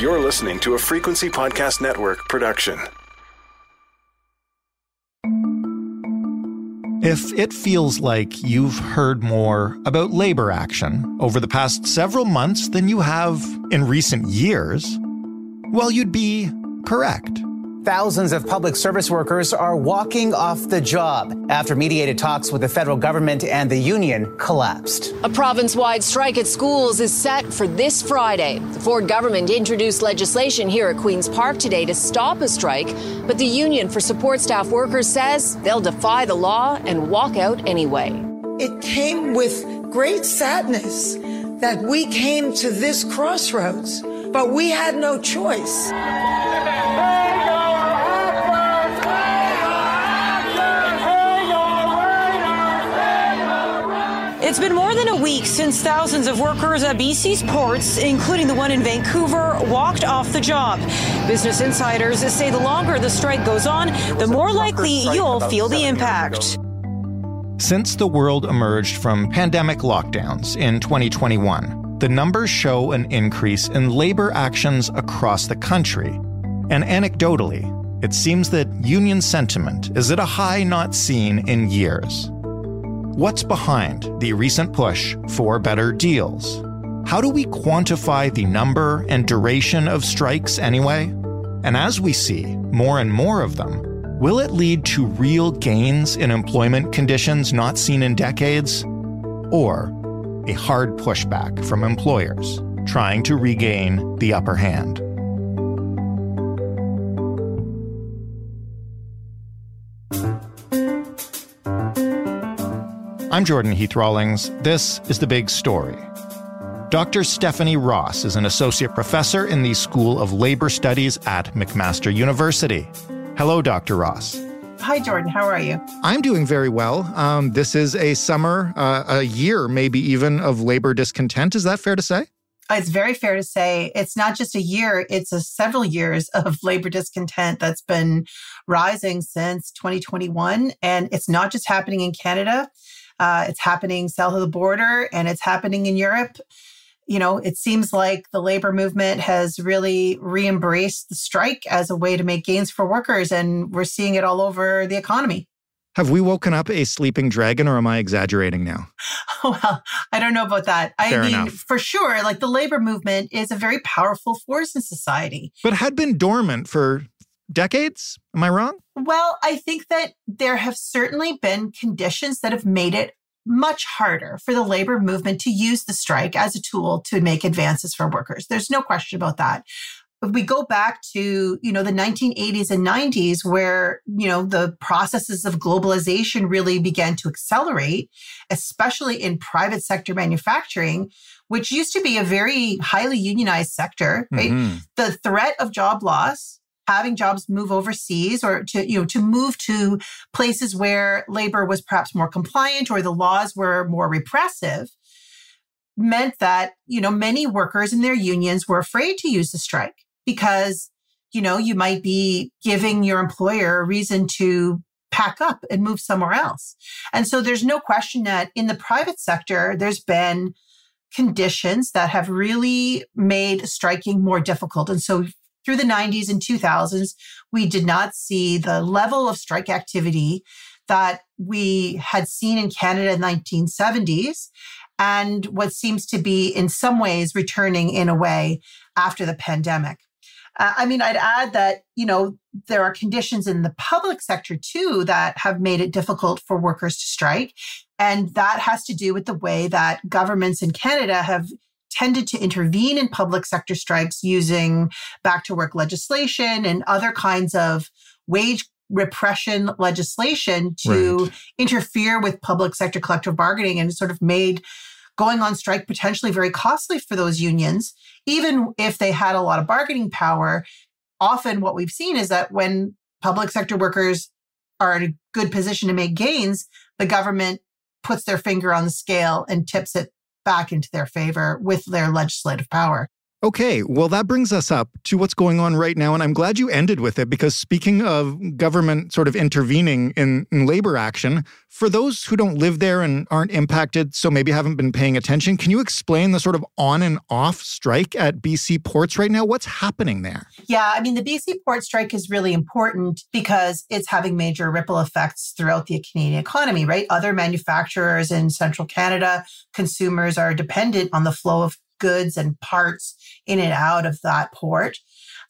You're listening to a Frequency Podcast Network production. If it feels like you've heard more about labor action over the past several months than you have in recent years, well, you'd be correct. Thousands of public service workers are walking off the job after mediated talks with the federal government and the union collapsed. A province wide strike at schools is set for this Friday. The Ford government introduced legislation here at Queen's Park today to stop a strike, but the Union for Support Staff Workers says they'll defy the law and walk out anyway. It came with great sadness that we came to this crossroads, but we had no choice. It's been more than a week since thousands of workers at BC's ports, including the one in Vancouver, walked off the job. Business insiders say the longer the strike goes on, the more likely you'll feel the impact. Since the world emerged from pandemic lockdowns in 2021, the numbers show an increase in labor actions across the country. And anecdotally, it seems that union sentiment is at a high not seen in years. What's behind the recent push for better deals? How do we quantify the number and duration of strikes anyway? And as we see more and more of them, will it lead to real gains in employment conditions not seen in decades? Or a hard pushback from employers trying to regain the upper hand? I'm Jordan Heath Rawlings. This is The Big Story. Dr. Stephanie Ross is an associate professor in the School of Labor Studies at McMaster University. Hello, Dr. Ross. Hi, Jordan. How are you? I'm doing very well. Um, this is a summer, uh, a year, maybe even, of labor discontent. Is that fair to say? It's very fair to say it's not just a year, it's a several years of labor discontent that's been rising since 2021. And it's not just happening in Canada. Uh, it's happening south of the border and it's happening in Europe. You know, it seems like the labor movement has really re embraced the strike as a way to make gains for workers, and we're seeing it all over the economy. Have we woken up a sleeping dragon or am I exaggerating now? Well, I don't know about that. Fair I mean, enough. for sure, like the labor movement is a very powerful force in society. But had been dormant for decades. Am I wrong? Well, I think that there have certainly been conditions that have made it much harder for the labor movement to use the strike as a tool to make advances for workers. There's no question about that. If we go back to, you know, the 1980s and 90s where, you know, the processes of globalization really began to accelerate, especially in private sector manufacturing, which used to be a very highly unionized sector, right? Mhm. The threat of job loss having jobs move overseas or to you know to move to places where labor was perhaps more compliant or the laws were more repressive meant that you know many workers and their unions were afraid to use the strike because you know you might be giving your employer a reason to pack up and move somewhere else. And so there's no question that in the private sector there's been conditions that have really made striking more difficult. And so through the 90s and 2000s, we did not see the level of strike activity that we had seen in Canada in the 1970s and what seems to be in some ways returning in a way after the pandemic. Uh, I mean, I'd add that, you know, there are conditions in the public sector too that have made it difficult for workers to strike. And that has to do with the way that governments in Canada have tended to intervene in public sector strikes using back to work legislation and other kinds of wage repression legislation to Right. interfere with public sector collective bargaining and sort of made going on strike potentially very costly for those unions, even if they had a lot of bargaining power. Often, what we've seen is that when public sector workers are in a good position to make gains, the government puts their finger on the scale and tips it back into their favor with their legislative power. Okay, well, that brings us up to what's going on right now. And I'm glad you ended with it because speaking of government sort of intervening in, in, labor action, for those who don't live there and aren't impacted, so maybe haven't been paying attention, can you explain the sort of on and off strike at BC ports right now? What's happening there? Yeah, I mean, the BC port strike is really important because it's having major ripple effects throughout the Canadian economy, right? Other manufacturers in central Canada, consumers are dependent on the flow of goods and parts in and out of that port.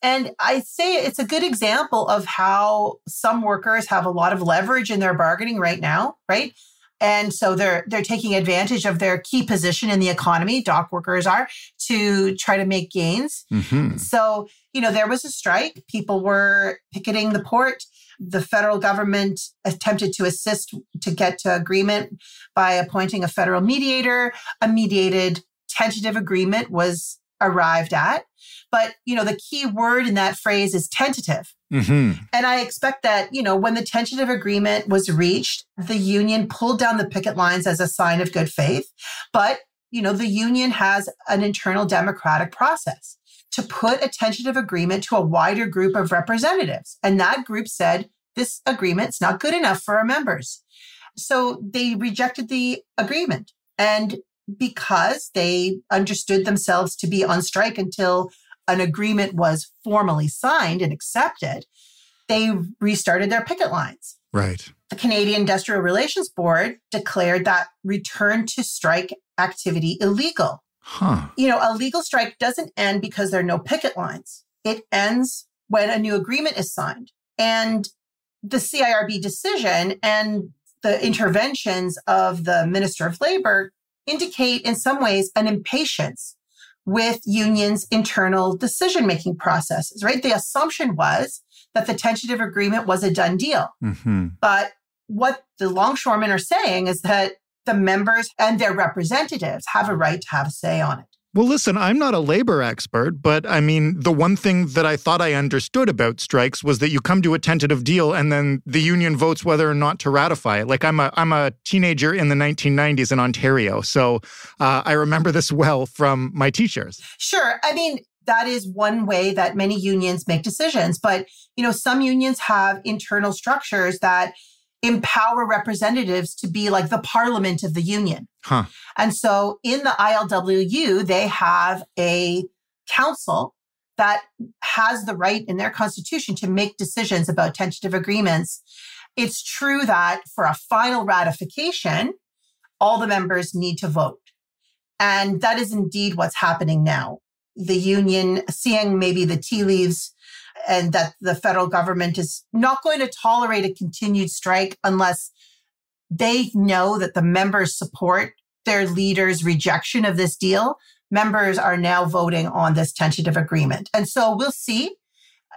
And I say it's a good example of how some workers have a lot of leverage in their bargaining right now, right? And so they're they're taking advantage of their key position in the economy, dock workers are, to try to make gains. Mm-hmm. So, you know, there was a strike. People were picketing the port. The federal government attempted to assist to get to agreement by appointing a federal mediator. A mediated tentative agreement was arrived at. But, you know, the key word in that phrase is tentative. Mm-hmm. And I expect that, you know, when the tentative agreement was reached, the union pulled down the picket lines as a sign of good faith. But, you know, the union has an internal democratic process to put a tentative agreement to a wider group of representatives. And that group said, this agreement's not good enough for our members. So they rejected the agreement. And because they understood themselves to be on strike until an agreement was formally signed and accepted, they restarted their picket lines. Right. The Canadian Industrial Relations Board declared that return to strike activity illegal. Huh. You know, a legal strike doesn't end because there are no picket lines. It ends when a new agreement is signed. And the CIRB decision and the interventions of the Minister of Labor indicate in some ways an impatience with unions' internal decision making processes, right? The assumption was that the tentative agreement was a done deal. Mm-hmm. But what the longshoremen are saying is that the members and their representatives have a right to have a say on it. Well, listen, I'm not a labor expert, but I mean, the one thing that I thought I understood about strikes was that you come to a tentative deal and then the union votes whether or not to ratify it. Like I'm a I'm a teenager in the 1990s in Ontario, so uh, I remember this well from my teachers. Sure, I mean that is one way that many unions make decisions, but you know some unions have internal structures that empower representatives to be like the parliament of the union. Huh. And so in the ILWU, they have a council that has the right in their constitution to make decisions about tentative agreements. It's true that for a final ratification, all the members need to vote. And that is indeed what's happening now. The union seeing maybe the tea leaves and that the federal government is not going to tolerate a continued strike unless they know that the members support their leaders' rejection of this deal. Members are now voting on this tentative agreement. And so we'll see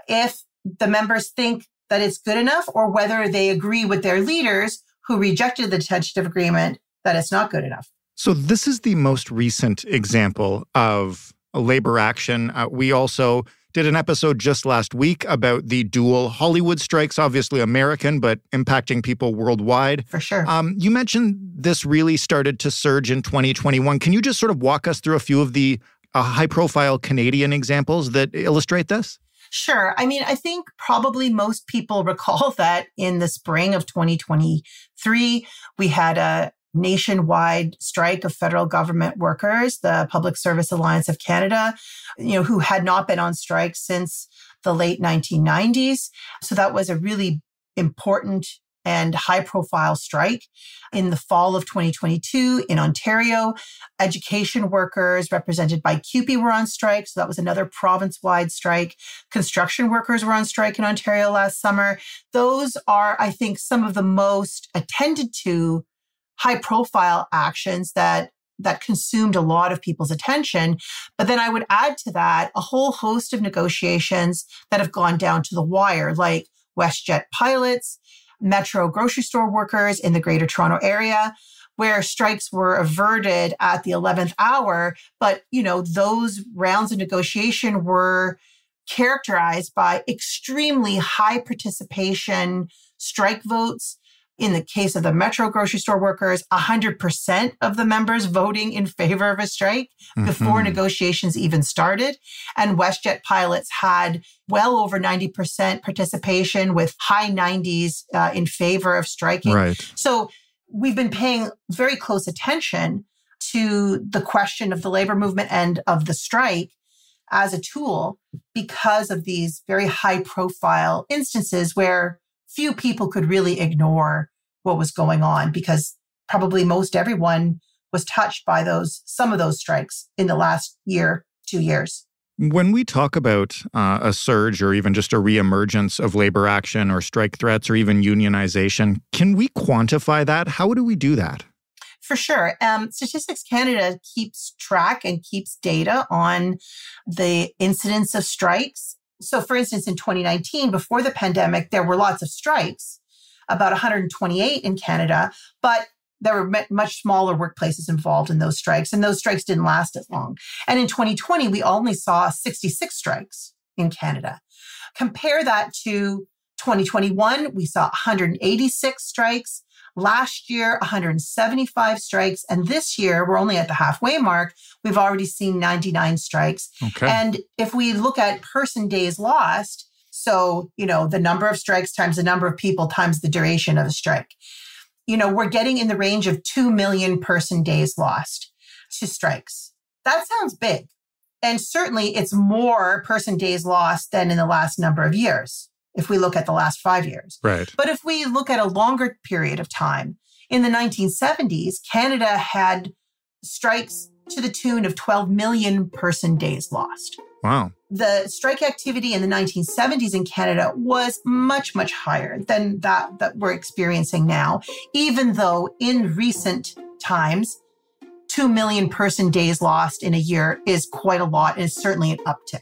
if the members think that it's good enough or whether they agree with their leaders who rejected the tentative agreement that it's not good enough. So, this is the most recent example of labor action. Uh, we also did an episode just last week about the dual Hollywood strikes, obviously American, but impacting people worldwide. For sure. Um, you mentioned this really started to surge in 2021. Can you just sort of walk us through a few of the uh, high profile Canadian examples that illustrate this? Sure. I mean, I think probably most people recall that in the spring of 2023, we had a nationwide strike of federal government workers, the Public Service Alliance of Canada, you know, who had not been on strike since the late 1990s. So that was a really important and high profile strike. In the fall of 2022 in Ontario, education workers represented by CUPE were on strike. So that was another province wide strike. Construction workers were on strike in Ontario last summer. Those are, I think, some of the most attended to high profile actions that that consumed a lot of people's attention. But then I would add to that a whole host of negotiations that have gone down to the wire, like WestJet pilots, Metro grocery store workers in the Greater Toronto area, where strikes were averted at the 11th hour. But, you know, those rounds of negotiation were characterized by extremely high participation strike votes. In the case of the Metro grocery store workers, 100% of the members voting in favor of a strike mm-hmm. before negotiations even started. And WestJet pilots had well over 90% participation with high 90s uh, in favor of striking. Right. So we've been paying very close attention to the question of the labor movement and of the strike as a tool because of these very high profile instances where few people could really ignore what was going on because probably most everyone was touched by those some of those strikes in the last year, two years. When we talk about uh, a surge or even just a reemergence of labor action or strike threats or even unionization, can we quantify that? How do we do that? For sure. Um, Statistics Canada keeps track and keeps data on the incidence of strikes so, for instance, in 2019, before the pandemic, there were lots of strikes, about 128 in Canada, but there were much smaller workplaces involved in those strikes, and those strikes didn't last as long. And in 2020, we only saw 66 strikes in Canada. Compare that to 2021, we saw 186 strikes. Last year, 175 strikes. And this year, we're only at the halfway mark. We've already seen 99 strikes. Okay. And if we look at person days lost, so, you know, the number of strikes times the number of people times the duration of a strike, you know, we're getting in the range of 2 million person days lost to strikes. That sounds big. And certainly it's more person days lost than in the last number of years if we look at the last five years. Right. But if we look at a longer period of time, in the 1970s, Canada had strikes to the tune of 12 million person days lost. Wow. The strike activity in the 1970s in Canada was much, much higher than that that we're experiencing now, even though in recent times, 2 million person days lost in a year is quite a lot and is certainly an uptick.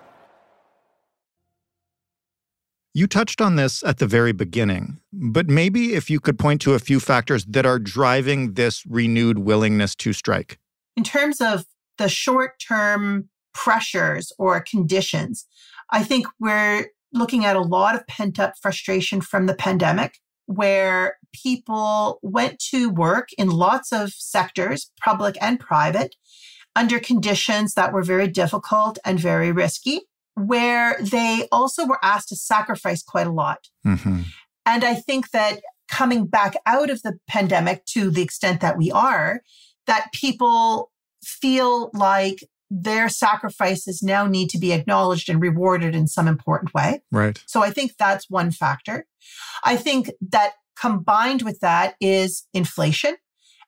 You touched on this at the very beginning, but maybe if you could point to a few factors that are driving this renewed willingness to strike. In terms of the short term pressures or conditions, I think we're looking at a lot of pent up frustration from the pandemic where people went to work in lots of sectors, public and private, under conditions that were very difficult and very risky where they also were asked to sacrifice quite a lot. Mm-hmm. And I think that coming back out of the pandemic to the extent that we are, that people feel like their sacrifices now need to be acknowledged and rewarded in some important way. Right. So I think that's one factor. I think that combined with that is inflation.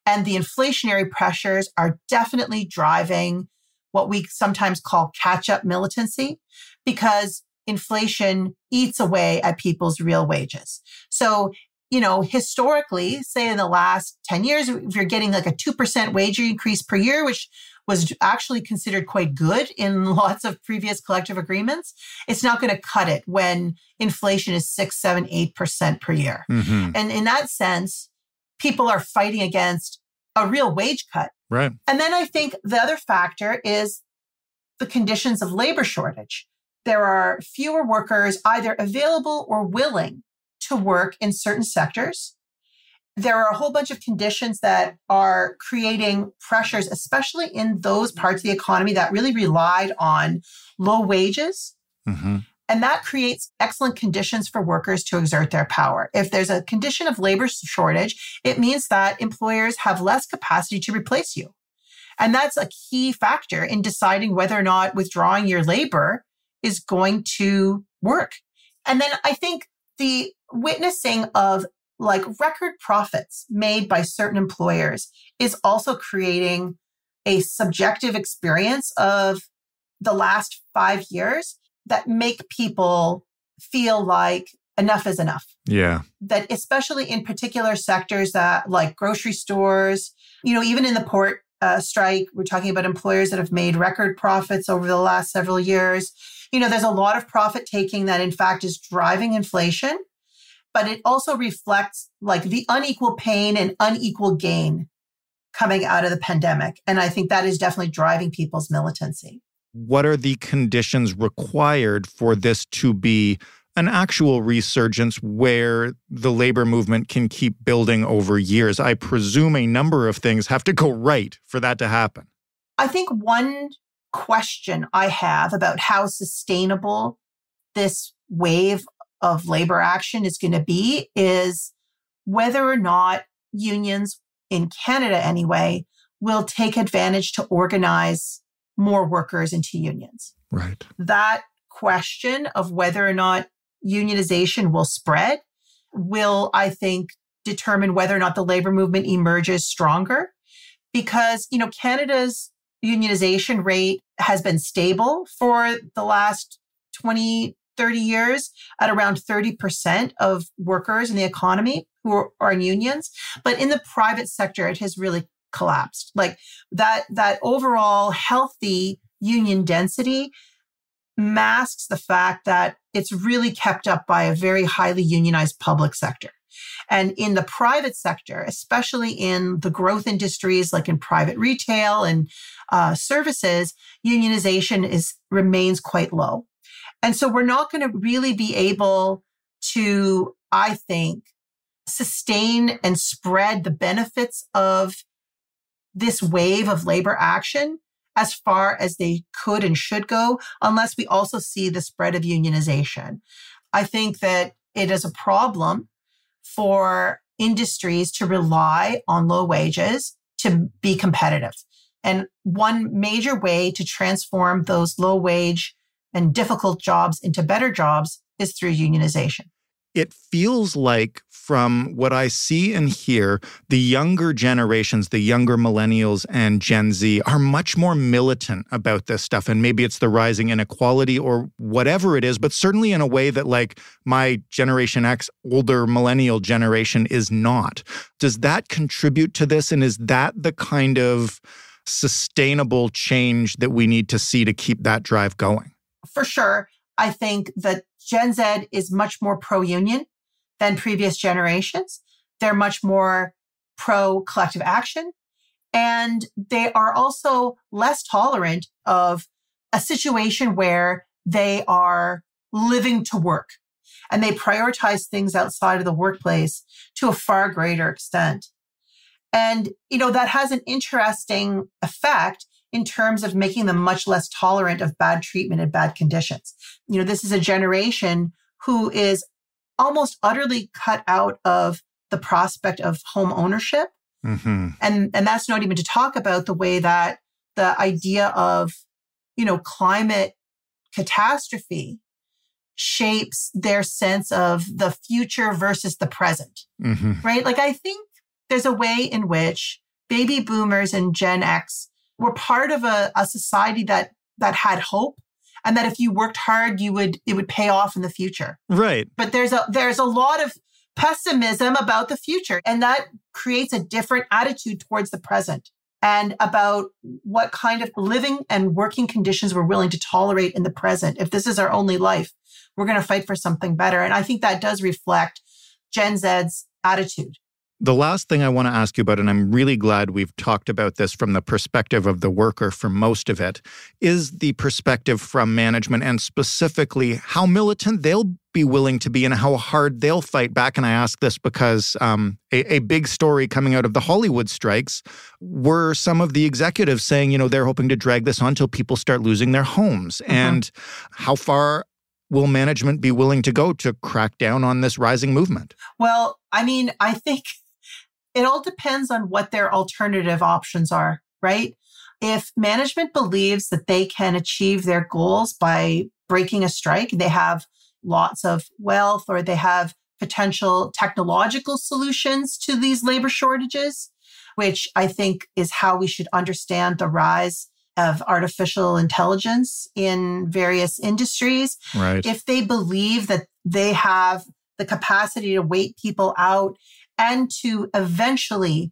And the inflationary pressures are definitely driving what we sometimes call catch up militancy because inflation eats away at people's real wages. So, you know, historically, say in the last 10 years, if you're getting like a 2% wage increase per year, which was actually considered quite good in lots of previous collective agreements, it's not going to cut it when inflation is six, seven, eight percent per year. Mm-hmm. And in that sense, people are fighting against a real wage cut Right. And then I think the other factor is the conditions of labor shortage. There are fewer workers either available or willing to work in certain sectors. There are a whole bunch of conditions that are creating pressures, especially in those parts of the economy that really relied on low wages. Mm-hmm. And that creates excellent conditions for workers to exert their power. If there's a condition of labor shortage, it means that employers have less capacity to replace you. And that's a key factor in deciding whether or not withdrawing your labor is going to work. And then I think the witnessing of like record profits made by certain employers is also creating a subjective experience of the last five years that make people feel like enough is enough. Yeah. That especially in particular sectors that like grocery stores, you know, even in the port uh, strike, we're talking about employers that have made record profits over the last several years. You know, there's a lot of profit taking that in fact is driving inflation, but it also reflects like the unequal pain and unequal gain coming out of the pandemic. And I think that is definitely driving people's militancy. What are the conditions required for this to be an actual resurgence where the labor movement can keep building over years? I presume a number of things have to go right for that to happen. I think one question I have about how sustainable this wave of labor action is going to be is whether or not unions in Canada anyway will take advantage to organize more workers into unions. Right. That question of whether or not unionization will spread will, I think, determine whether or not the labor movement emerges stronger. Because, you know, Canada's unionization rate has been stable for the last 20, 30 years at around 30% of workers in the economy who are, are in unions. But in the private sector, it has really collapsed. Like that, that overall healthy union density masks the fact that it's really kept up by a very highly unionized public sector. And in the private sector, especially in the growth industries like in private retail and uh, services, unionization is remains quite low. And so we're not going to really be able to, I think, sustain and spread the benefits of this wave of labor action as far as they could and should go, unless we also see the spread of unionization. I think that it is a problem for industries to rely on low wages to be competitive. And one major way to transform those low wage and difficult jobs into better jobs is through unionization. It feels like, from what I see and hear, the younger generations, the younger millennials and Gen Z, are much more militant about this stuff. And maybe it's the rising inequality or whatever it is, but certainly in a way that, like, my Generation X, older millennial generation is not. Does that contribute to this? And is that the kind of sustainable change that we need to see to keep that drive going? For sure. I think that Gen Z is much more pro union than previous generations. They're much more pro collective action. And they are also less tolerant of a situation where they are living to work and they prioritize things outside of the workplace to a far greater extent. And, you know, that has an interesting effect in terms of making them much less tolerant of bad treatment and bad conditions. You know, this is a generation who is almost utterly cut out of the prospect of home ownership. Mm-hmm. And, and that's not even to talk about the way that the idea of, you know, climate catastrophe shapes their sense of the future versus the present, mm-hmm. right? Like, I think there's a way in which baby boomers and Gen X were part of a, a society that that had hope and that if you worked hard you would it would pay off in the future. Right. But there's a there's a lot of pessimism about the future and that creates a different attitude towards the present and about what kind of living and working conditions we're willing to tolerate in the present. If this is our only life we're going to fight for something better. And i think that does reflect gen z's attitude the last thing I want to ask you about, and I'm really glad we've talked about this from the perspective of the worker for most of it, is the perspective from management and specifically how militant they'll be willing to be and how hard they'll fight back. And I ask this because um, a, a, big story coming out of the Hollywood strikes were some of the executives saying, you know, they're hoping to drag this on until people start losing their homes. Mm-hmm. And how far will management be willing to go to crack down on this rising movement? Well, I mean, I think it all depends on what their alternative options are, right? If management believes that they can achieve their goals by breaking a strike, they have lots of wealth or they have potential technological solutions to these labor shortages, which I think is how we should understand the rise of artificial intelligence in various industries. Right. If they believe that they have the capacity to wait people out and to eventually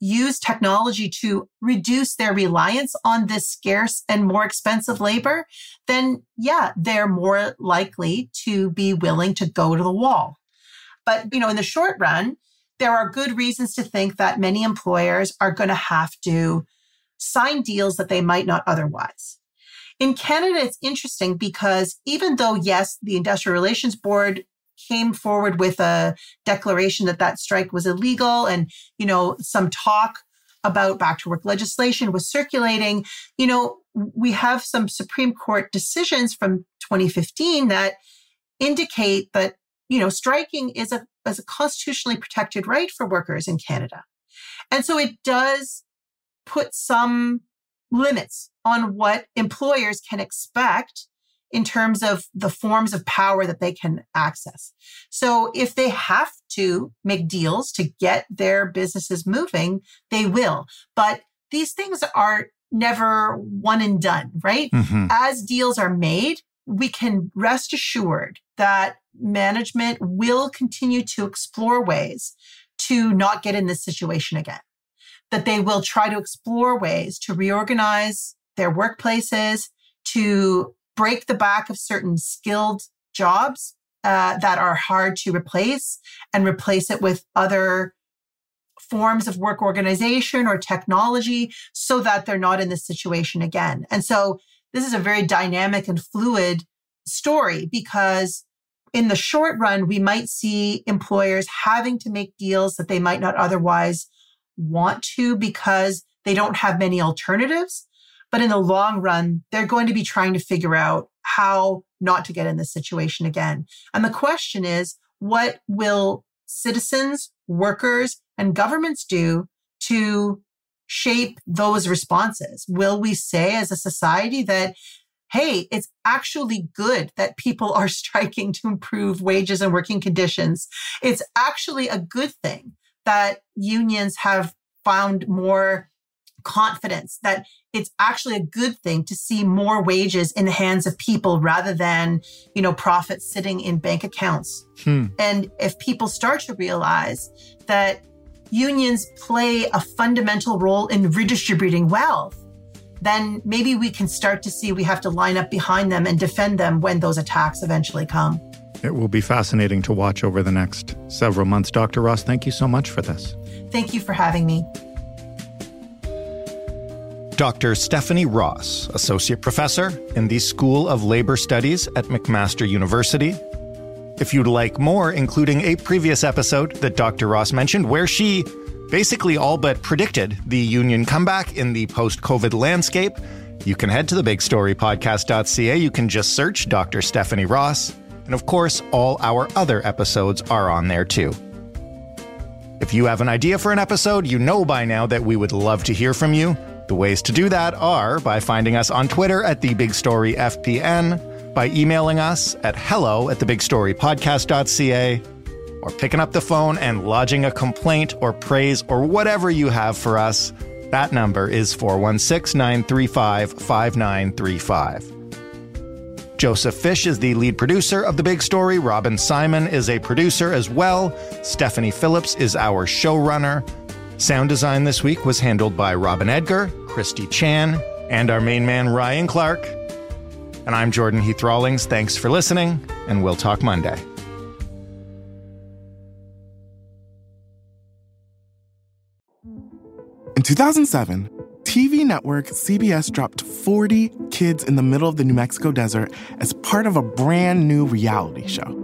use technology to reduce their reliance on this scarce and more expensive labor, then yeah, they're more likely to be willing to go to the wall. But, you know, in the short run, there are good reasons to think that many employers are going to have to sign deals that they might not otherwise. In Canada, it's interesting because even though, yes, the Industrial Relations Board came forward with a declaration that that strike was illegal and, you know, some talk about back to work legislation was circulating, you know, we have some Supreme Court decisions from 2015 that indicate that, you know, striking is a, is a constitutionally protected right for workers in Canada. And so it does put some limits on what employers can expect in terms of the forms of power that they can access. So if they have to make deals to get their businesses moving, they will. But these things are never one and done, right? Mm-hmm. As deals are made, we can rest assured that management will continue to explore ways to not get in this situation again. That they will try to explore ways to reorganize their workplaces, to break the back of certain skilled jobs uh, that are hard to replace and replace it with other forms of work organization or technology so that they're not in this situation again. And so this is a very dynamic and fluid story because in the short run, we might see employers having to make deals that they might not otherwise want to because they don't have many alternatives. But in the long run, they're going to be trying to figure out how not to get in this situation again. And the question is, what will citizens, workers, and governments do to shape those responses? Will we say as a society that, hey, it's actually good that people are striking to improve wages and working conditions? It's actually a good thing that unions have found more confidence that it's actually a good thing to see more wages in the hands of people rather than, you know, profits sitting in bank accounts. Hmm. And if people start to realize that unions play a fundamental role in redistributing wealth, then maybe we can start to see we have to line up behind them and defend them when those attacks eventually come. It will be fascinating to watch over the next several months. Dr. Ross, thank you so much for this. Thank you for having me. Dr. Stephanie Ross, Associate Professor in the School of Labor Studies at McMaster University. If you'd like more, including a previous episode that Dr. Ross mentioned, where she basically all but predicted the union comeback in the post COVID landscape, you can head to the bigstorypodcast.ca. You can just search Dr. Stephanie Ross. And of course, all our other episodes are on there too. If you have an idea for an episode, you know by now that we would love to hear from you. The ways to do that are by finding us on Twitter at The Big Story FPN, by emailing us at hello at thebigstorypodcast.ca, or picking up the phone and lodging a complaint or praise or whatever you have for us. That number is 416 935 5935. Joseph Fish is the lead producer of The Big Story. Robin Simon is a producer as well. Stephanie Phillips is our showrunner. Sound design this week was handled by Robin Edgar, Christy Chan, and our main man, Ryan Clark. And I'm Jordan Heath Rawlings. Thanks for listening, and we'll talk Monday. In 2007, TV network CBS dropped 40 kids in the middle of the New Mexico desert as part of a brand new reality show.